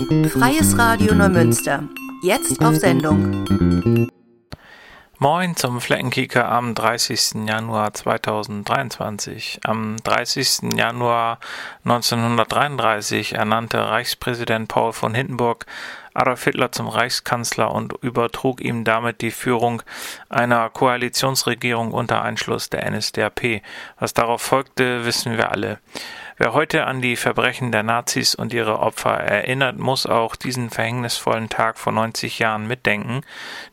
Freies Radio Neumünster. Jetzt auf Sendung. Moin zum Fleckenkicker am 30. Januar 2023. Am 30. Januar 1933 ernannte Reichspräsident Paul von Hindenburg Adolf Hitler zum Reichskanzler und übertrug ihm damit die Führung einer Koalitionsregierung unter Einschluss der NSDAP. Was darauf folgte, wissen wir alle. Wer heute an die Verbrechen der Nazis und ihre Opfer erinnert, muss auch diesen verhängnisvollen Tag vor 90 Jahren mitdenken,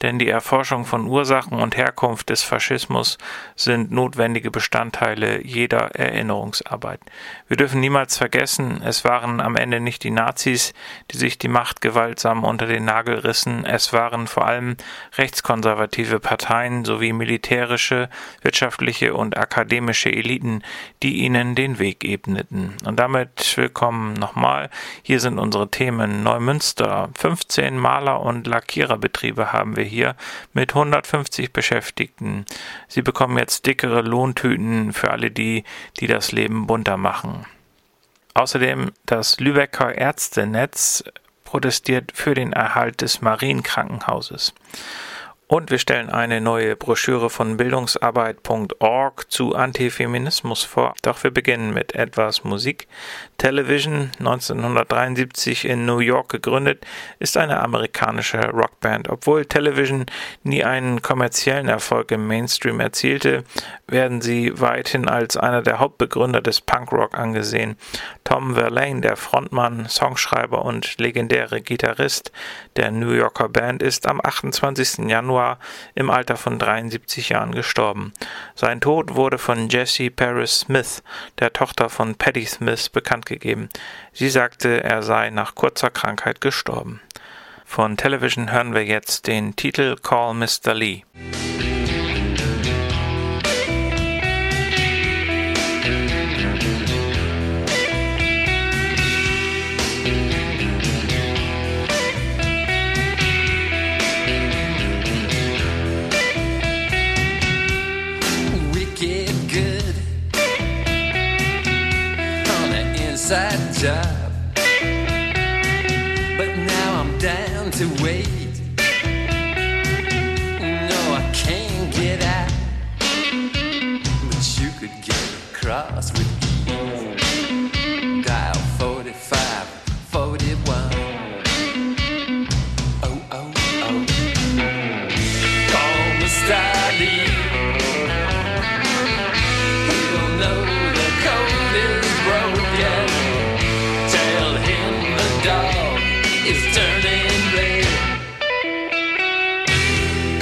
denn die Erforschung von Ursachen und Herkunft des Faschismus sind notwendige Bestandteile jeder Erinnerungsarbeit. Wir dürfen niemals vergessen, es waren am Ende nicht die Nazis, die sich die Macht gewaltsam unter den Nagel rissen, es waren vor allem rechtskonservative Parteien sowie militärische, wirtschaftliche und akademische Eliten, die ihnen den Weg ebneten finden. Und damit willkommen nochmal. Hier sind unsere Themen Neumünster. 15 Maler- und Lackiererbetriebe haben wir hier mit 150 Beschäftigten. Sie bekommen jetzt dickere Lohntüten für alle die, die das Leben bunter machen. Außerdem das Lübecker Ärztenetz protestiert für den Erhalt des Marienkrankenhauses. Und wir stellen eine neue Broschüre von bildungsarbeit.org zu Antifeminismus vor. Doch wir beginnen mit etwas Musik. Television, 1973 in New York gegründet, ist eine amerikanische Rockband. Obwohl Television nie einen kommerziellen Erfolg im Mainstream erzielte, werden sie weithin als einer der Hauptbegründer des Punkrock angesehen. Tom Verlaine, der Frontmann, Songschreiber und legendäre Gitarrist der New Yorker Band, ist am 28. Januar im Alter von 73 Jahren gestorben. Sein Tod wurde von Jessie Paris Smith, der Tochter von Patti Smith, bekannt gegeben. Sie sagte, er sei nach kurzer Krankheit gestorben. Von Television hören wir jetzt den Titel Call Mr. Lee. Job. Is turning red.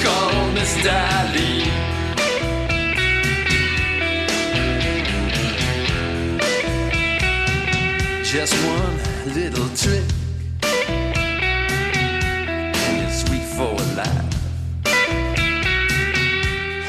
Call Mr. Lee. Just one little trick, and it's sweet for life.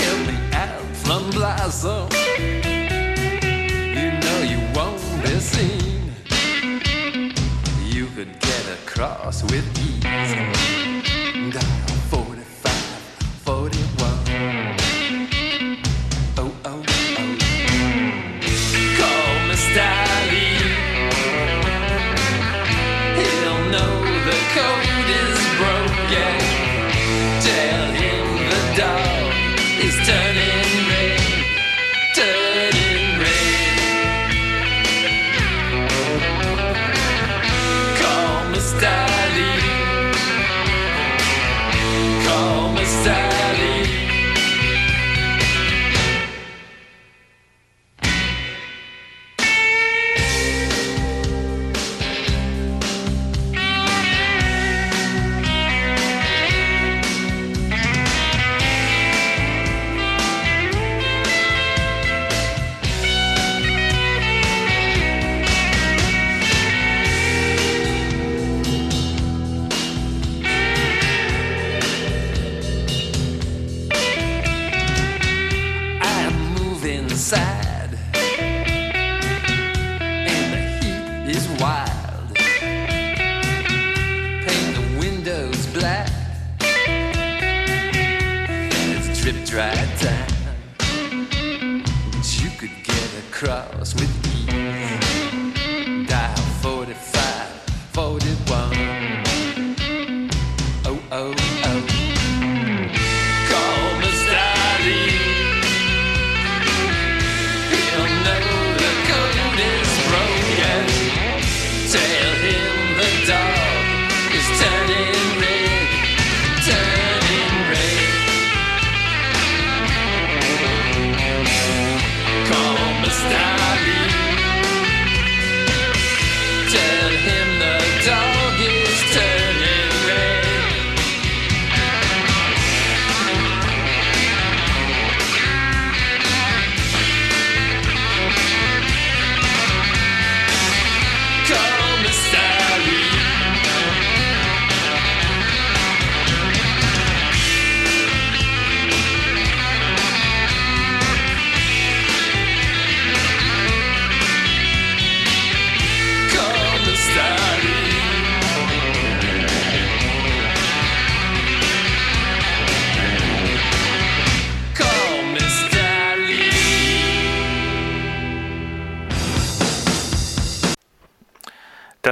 Help me out from Blossom. Across with ease.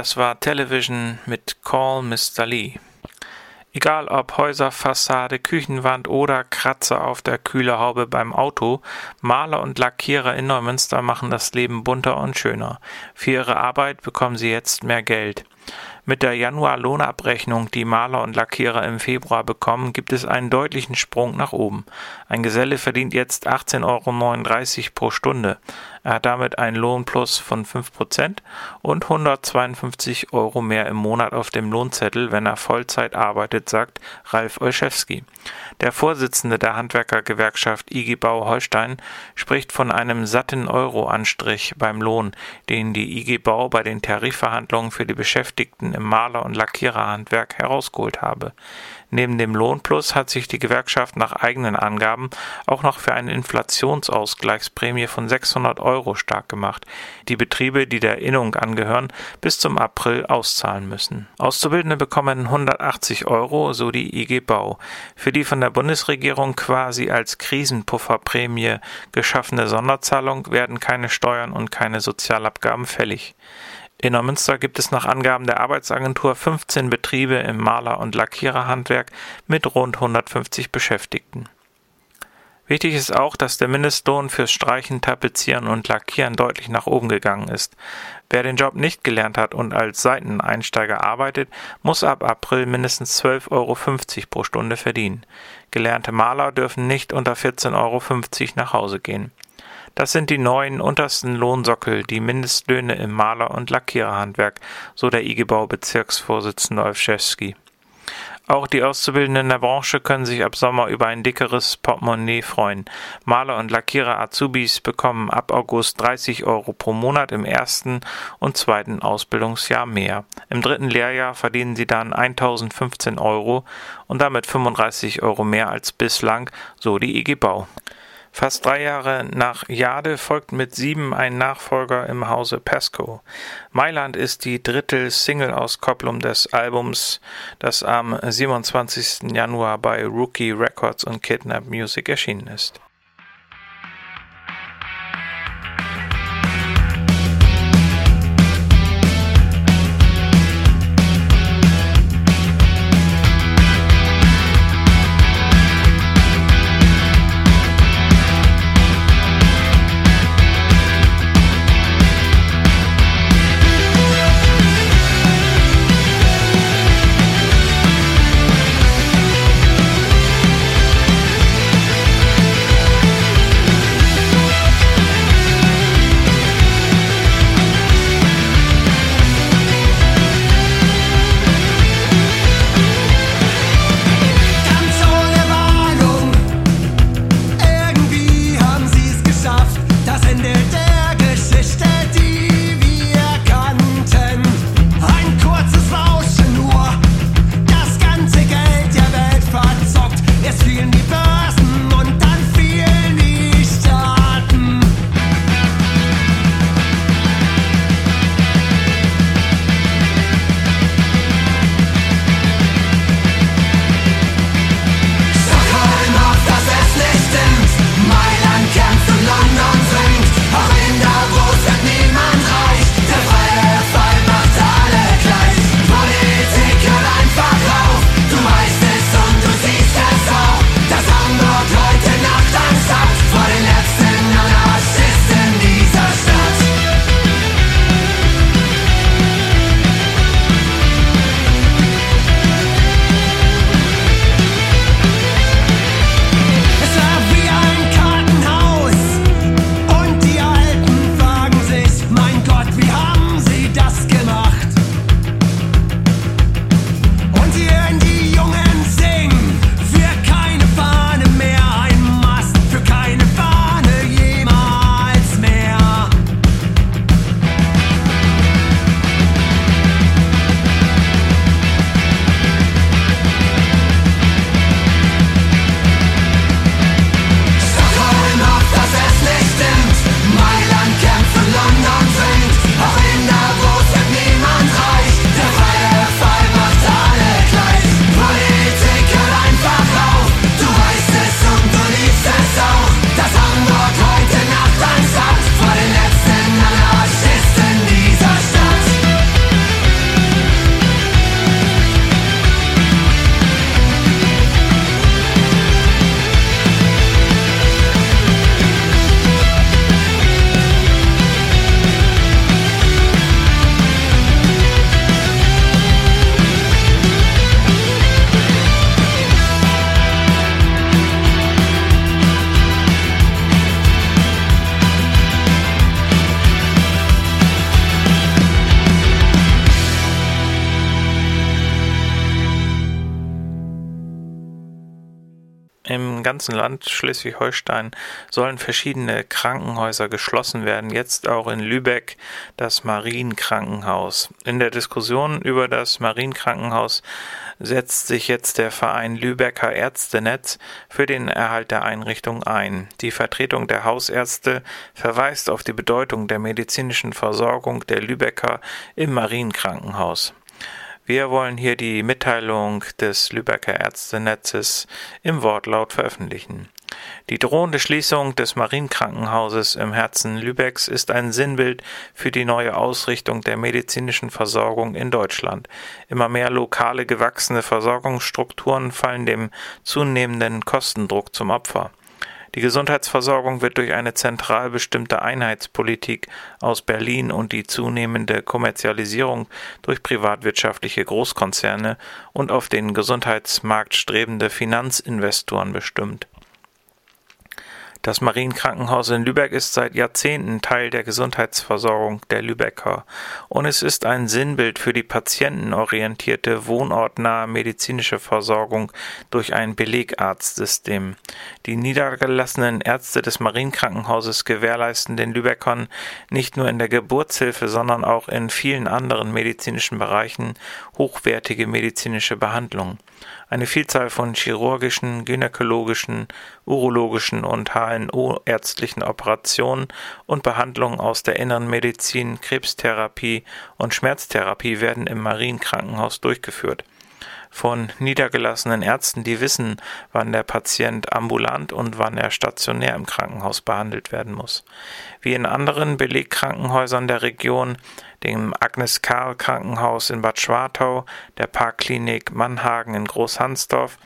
Das war Television mit Call Mr. Lee. Egal ob Häuserfassade, Küchenwand oder Kratzer auf der Kühlerhaube beim Auto, Maler und Lackierer in Neumünster machen das Leben bunter und schöner. Für ihre Arbeit bekommen sie jetzt mehr Geld. Mit der Januar-Lohnabrechnung, die Maler und Lackierer im Februar bekommen, gibt es einen deutlichen Sprung nach oben. Ein Geselle verdient jetzt 18,39 Euro pro Stunde. Er hat damit einen Lohnplus von 5% und 152 Euro mehr im Monat auf dem Lohnzettel, wenn er Vollzeit arbeitet, sagt Ralf Olszewski. Der Vorsitzende der Handwerkergewerkschaft IG Bau Holstein spricht von einem satten Euro-Anstrich beim Lohn, den die IG Bau bei den Tarifverhandlungen für die Beschäftigten im Maler- und Lackiererhandwerk herausgeholt habe. Neben dem Lohnplus hat sich die Gewerkschaft nach eigenen Angaben auch noch für eine Inflationsausgleichsprämie von 600 Euro stark gemacht, die Betriebe, die der Innung angehören, bis zum April auszahlen müssen. Auszubildende bekommen 180 Euro, so die IG Bau. Für die von der Bundesregierung quasi als Krisenpufferprämie geschaffene Sonderzahlung werden keine Steuern und keine Sozialabgaben fällig. In Neumünster gibt es nach Angaben der Arbeitsagentur 15 Betriebe im Maler- und Lackiererhandwerk mit rund 150 Beschäftigten. Wichtig ist auch, dass der Mindestlohn fürs Streichen, Tapezieren und Lackieren deutlich nach oben gegangen ist. Wer den Job nicht gelernt hat und als Seiteneinsteiger arbeitet, muss ab April mindestens 12,50 Euro pro Stunde verdienen. Gelernte Maler dürfen nicht unter 14,50 Euro nach Hause gehen. Das sind die neuen untersten Lohnsockel, die Mindestlöhne im Maler- und Lackiererhandwerk, so der IG Bau Bezirksvorsitzende Olszewski. Auch die Auszubildenden der Branche können sich ab Sommer über ein dickeres Portemonnaie freuen. Maler und Lackierer Azubis bekommen ab August 30 Euro pro Monat im ersten und zweiten Ausbildungsjahr mehr. Im dritten Lehrjahr verdienen sie dann 1015 Euro und damit 35 Euro mehr als bislang, so die IG Bau. Fast drei Jahre nach Jade folgt mit sieben ein Nachfolger im Hause Pesco. Mailand ist die dritte Single-Auskopplung des Albums, das am 27. Januar bei Rookie Records und Kidnap Music erschienen ist. Ganzen Land Schleswig-Holstein sollen verschiedene Krankenhäuser geschlossen werden, jetzt auch in Lübeck das Marienkrankenhaus. In der Diskussion über das Marienkrankenhaus setzt sich jetzt der Verein Lübecker Ärztenetz für den Erhalt der Einrichtung ein. Die Vertretung der Hausärzte verweist auf die Bedeutung der medizinischen Versorgung der Lübecker im Marienkrankenhaus. Wir wollen hier die Mitteilung des Lübecker Ärztenetzes im Wortlaut veröffentlichen. Die drohende Schließung des Marienkrankenhauses im Herzen Lübecks ist ein Sinnbild für die neue Ausrichtung der medizinischen Versorgung in Deutschland. Immer mehr lokale gewachsene Versorgungsstrukturen fallen dem zunehmenden Kostendruck zum Opfer. Die Gesundheitsversorgung wird durch eine zentral bestimmte Einheitspolitik aus Berlin und die zunehmende Kommerzialisierung durch privatwirtschaftliche Großkonzerne und auf den Gesundheitsmarkt strebende Finanzinvestoren bestimmt. Das Marienkrankenhaus in Lübeck ist seit Jahrzehnten Teil der Gesundheitsversorgung der Lübecker und es ist ein Sinnbild für die patientenorientierte, wohnortnahe medizinische Versorgung durch ein Belegarztsystem. Die niedergelassenen Ärzte des Marienkrankenhauses gewährleisten den Lübeckern nicht nur in der Geburtshilfe, sondern auch in vielen anderen medizinischen Bereichen hochwertige medizinische Behandlung. Eine Vielzahl von chirurgischen, gynäkologischen, urologischen und HNO-ärztlichen Operationen und Behandlungen aus der inneren Medizin, Krebstherapie und Schmerztherapie werden im Marienkrankenhaus durchgeführt von niedergelassenen Ärzten, die wissen, wann der Patient ambulant und wann er stationär im Krankenhaus behandelt werden muss. Wie in anderen Belegkrankenhäusern der Region, dem Agnes Karl Krankenhaus in Bad Schwartau, der Parkklinik Mannhagen in Großhansdorf,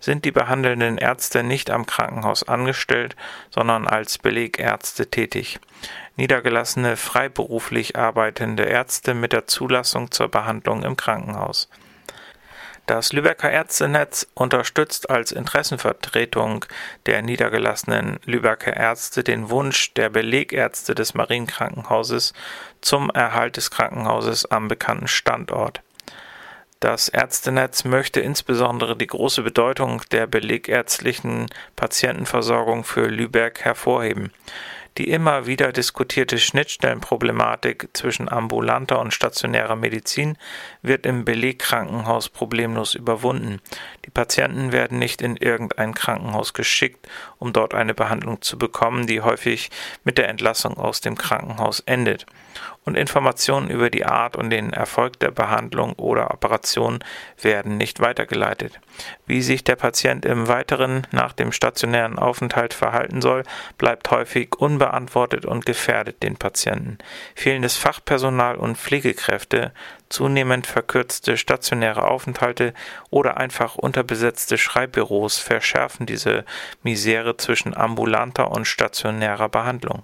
sind die behandelnden Ärzte nicht am Krankenhaus angestellt, sondern als Belegärzte tätig. Niedergelassene freiberuflich arbeitende Ärzte mit der Zulassung zur Behandlung im Krankenhaus. Das Lübecker Ärztenetz unterstützt als Interessenvertretung der niedergelassenen Lübecker Ärzte den Wunsch der Belegärzte des Marienkrankenhauses zum Erhalt des Krankenhauses am bekannten Standort. Das Ärztenetz möchte insbesondere die große Bedeutung der belegärztlichen Patientenversorgung für Lübeck hervorheben. Die immer wieder diskutierte Schnittstellenproblematik zwischen ambulanter und stationärer Medizin wird im Belegkrankenhaus problemlos überwunden. Die Patienten werden nicht in irgendein Krankenhaus geschickt, um dort eine Behandlung zu bekommen, die häufig mit der Entlassung aus dem Krankenhaus endet und Informationen über die Art und den Erfolg der Behandlung oder Operation werden nicht weitergeleitet. Wie sich der Patient im Weiteren nach dem stationären Aufenthalt verhalten soll, bleibt häufig unbeantwortet und gefährdet den Patienten. Fehlendes Fachpersonal und Pflegekräfte, zunehmend verkürzte stationäre Aufenthalte oder einfach unterbesetzte Schreibbüros verschärfen diese Misere zwischen ambulanter und stationärer Behandlung.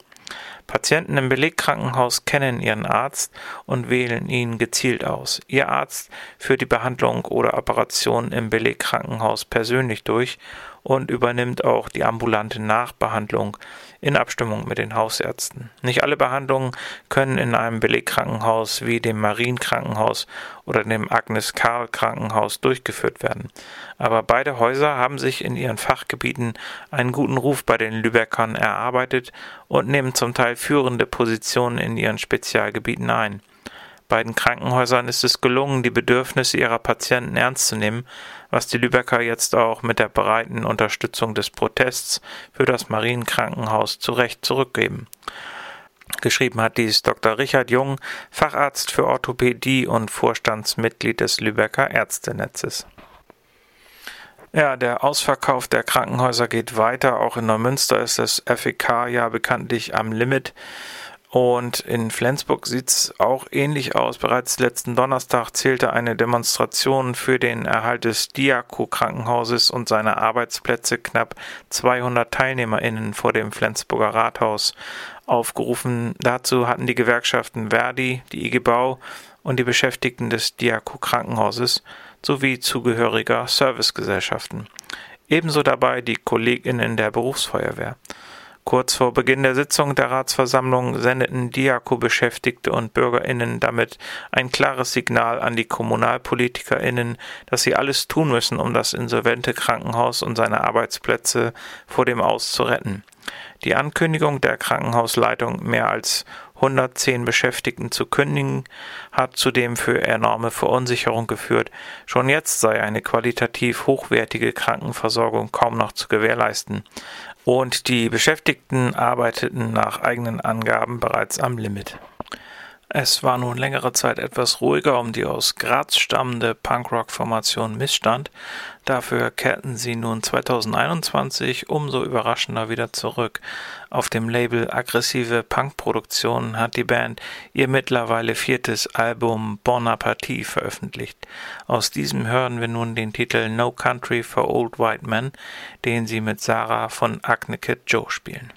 Patienten im Belegkrankenhaus kennen ihren Arzt und wählen ihn gezielt aus. Ihr Arzt führt die Behandlung oder Operation im Belegkrankenhaus persönlich durch und übernimmt auch die ambulante Nachbehandlung in Abstimmung mit den Hausärzten. Nicht alle Behandlungen können in einem Belegkrankenhaus wie dem Marienkrankenhaus oder dem Agnes Karl Krankenhaus durchgeführt werden. Aber beide Häuser haben sich in ihren Fachgebieten einen guten Ruf bei den Lübeckern erarbeitet und nehmen zum Teil führende Positionen in ihren Spezialgebieten ein. Beiden Krankenhäusern ist es gelungen, die Bedürfnisse ihrer Patienten ernst zu nehmen, was die Lübecker jetzt auch mit der breiten Unterstützung des Protests für das Marienkrankenhaus zu Recht zurückgeben. Geschrieben hat dies Dr. Richard Jung, Facharzt für Orthopädie und Vorstandsmitglied des Lübecker Ärztenetzes. Ja, der Ausverkauf der Krankenhäuser geht weiter. Auch in Neumünster ist das FEK ja bekanntlich am Limit. Und in Flensburg sieht's auch ähnlich aus. Bereits letzten Donnerstag zählte eine Demonstration für den Erhalt des Diako-Krankenhauses und seiner Arbeitsplätze knapp 200 TeilnehmerInnen vor dem Flensburger Rathaus aufgerufen. Dazu hatten die Gewerkschaften Verdi, die IG Bau und die Beschäftigten des Diako-Krankenhauses sowie zugehöriger Servicegesellschaften. Ebenso dabei die KollegInnen der Berufsfeuerwehr. Kurz vor Beginn der Sitzung der Ratsversammlung sendeten Diako-Beschäftigte und BürgerInnen damit ein klares Signal an die KommunalpolitikerInnen, dass sie alles tun müssen, um das insolvente Krankenhaus und seine Arbeitsplätze vor dem Aus zu retten. Die Ankündigung der Krankenhausleitung, mehr als 110 Beschäftigten zu kündigen, hat zudem für enorme Verunsicherung geführt. Schon jetzt sei eine qualitativ hochwertige Krankenversorgung kaum noch zu gewährleisten und die Beschäftigten arbeiteten nach eigenen Angaben bereits am Limit. Es war nun längere Zeit etwas ruhiger um die aus Graz stammende Punkrock-Formation Missstand. Dafür kehrten sie nun 2021 umso überraschender wieder zurück. Auf dem Label Aggressive Punk-Produktionen hat die Band ihr mittlerweile viertes Album Bon veröffentlicht. Aus diesem hören wir nun den Titel No Country for Old White Men, den sie mit Sarah von Acne Kid Joe spielen.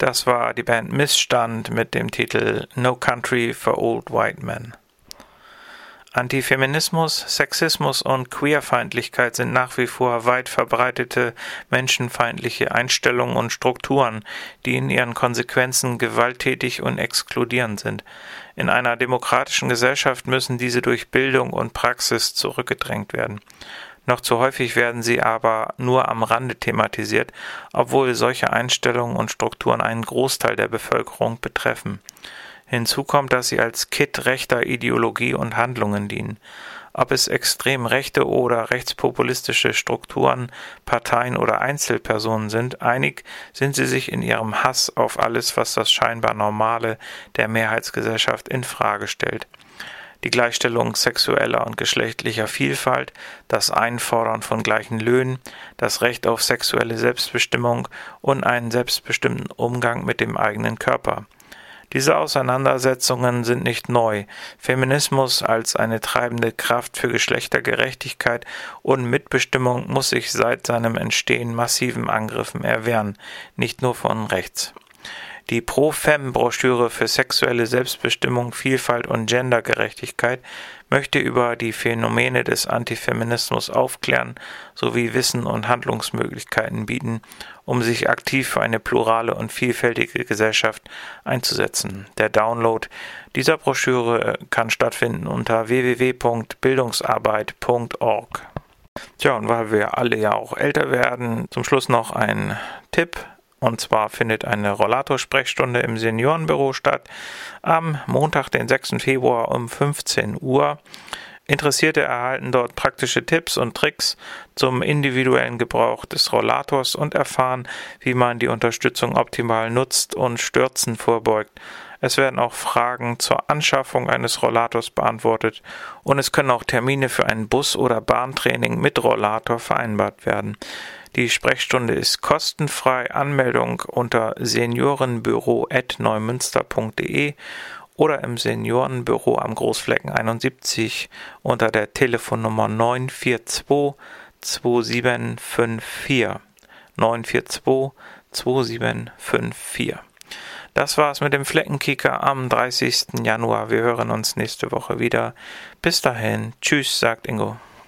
Das war die Band Missstand mit dem Titel No Country for Old White Men. Antifeminismus, Sexismus und Queerfeindlichkeit sind nach wie vor weit verbreitete menschenfeindliche Einstellungen und Strukturen, die in ihren Konsequenzen gewalttätig und exkludierend sind. In einer demokratischen Gesellschaft müssen diese durch Bildung und Praxis zurückgedrängt werden. Noch zu häufig werden sie aber nur am Rande thematisiert, obwohl solche Einstellungen und Strukturen einen Großteil der Bevölkerung betreffen. Hinzu kommt, dass sie als Kit rechter Ideologie und Handlungen dienen. Ob es extrem rechte oder rechtspopulistische Strukturen, Parteien oder Einzelpersonen sind, einig sind sie sich in ihrem Hass auf alles, was das scheinbar Normale der Mehrheitsgesellschaft in Frage stellt die Gleichstellung sexueller und geschlechtlicher Vielfalt, das Einfordern von gleichen Löhnen, das Recht auf sexuelle Selbstbestimmung und einen selbstbestimmten Umgang mit dem eigenen Körper. Diese Auseinandersetzungen sind nicht neu. Feminismus als eine treibende Kraft für Geschlechtergerechtigkeit und Mitbestimmung muss sich seit seinem Entstehen massiven Angriffen erwehren, nicht nur von rechts. Die Pro-Fem-Broschüre für sexuelle Selbstbestimmung, Vielfalt und Gendergerechtigkeit möchte über die Phänomene des Antifeminismus aufklären sowie Wissen und Handlungsmöglichkeiten bieten, um sich aktiv für eine plurale und vielfältige Gesellschaft einzusetzen. Der Download dieser Broschüre kann stattfinden unter www.bildungsarbeit.org. Tja, und weil wir alle ja auch älter werden, zum Schluss noch ein Tipp und zwar findet eine Rollator-Sprechstunde im Seniorenbüro statt am Montag, den 6. Februar um 15 Uhr. Interessierte erhalten dort praktische Tipps und Tricks zum individuellen Gebrauch des Rollators und erfahren, wie man die Unterstützung optimal nutzt und Stürzen vorbeugt. Es werden auch Fragen zur Anschaffung eines Rollators beantwortet und es können auch Termine für ein Bus- oder Bahntraining mit Rollator vereinbart werden. Die Sprechstunde ist kostenfrei. Anmeldung unter seniorenbüro.neumünster.de oder im Seniorenbüro am Großflecken 71 unter der Telefonnummer 942 2754. 942 2754. Das war's mit dem Fleckenkicker am 30. Januar. Wir hören uns nächste Woche wieder. Bis dahin. Tschüss, sagt Ingo.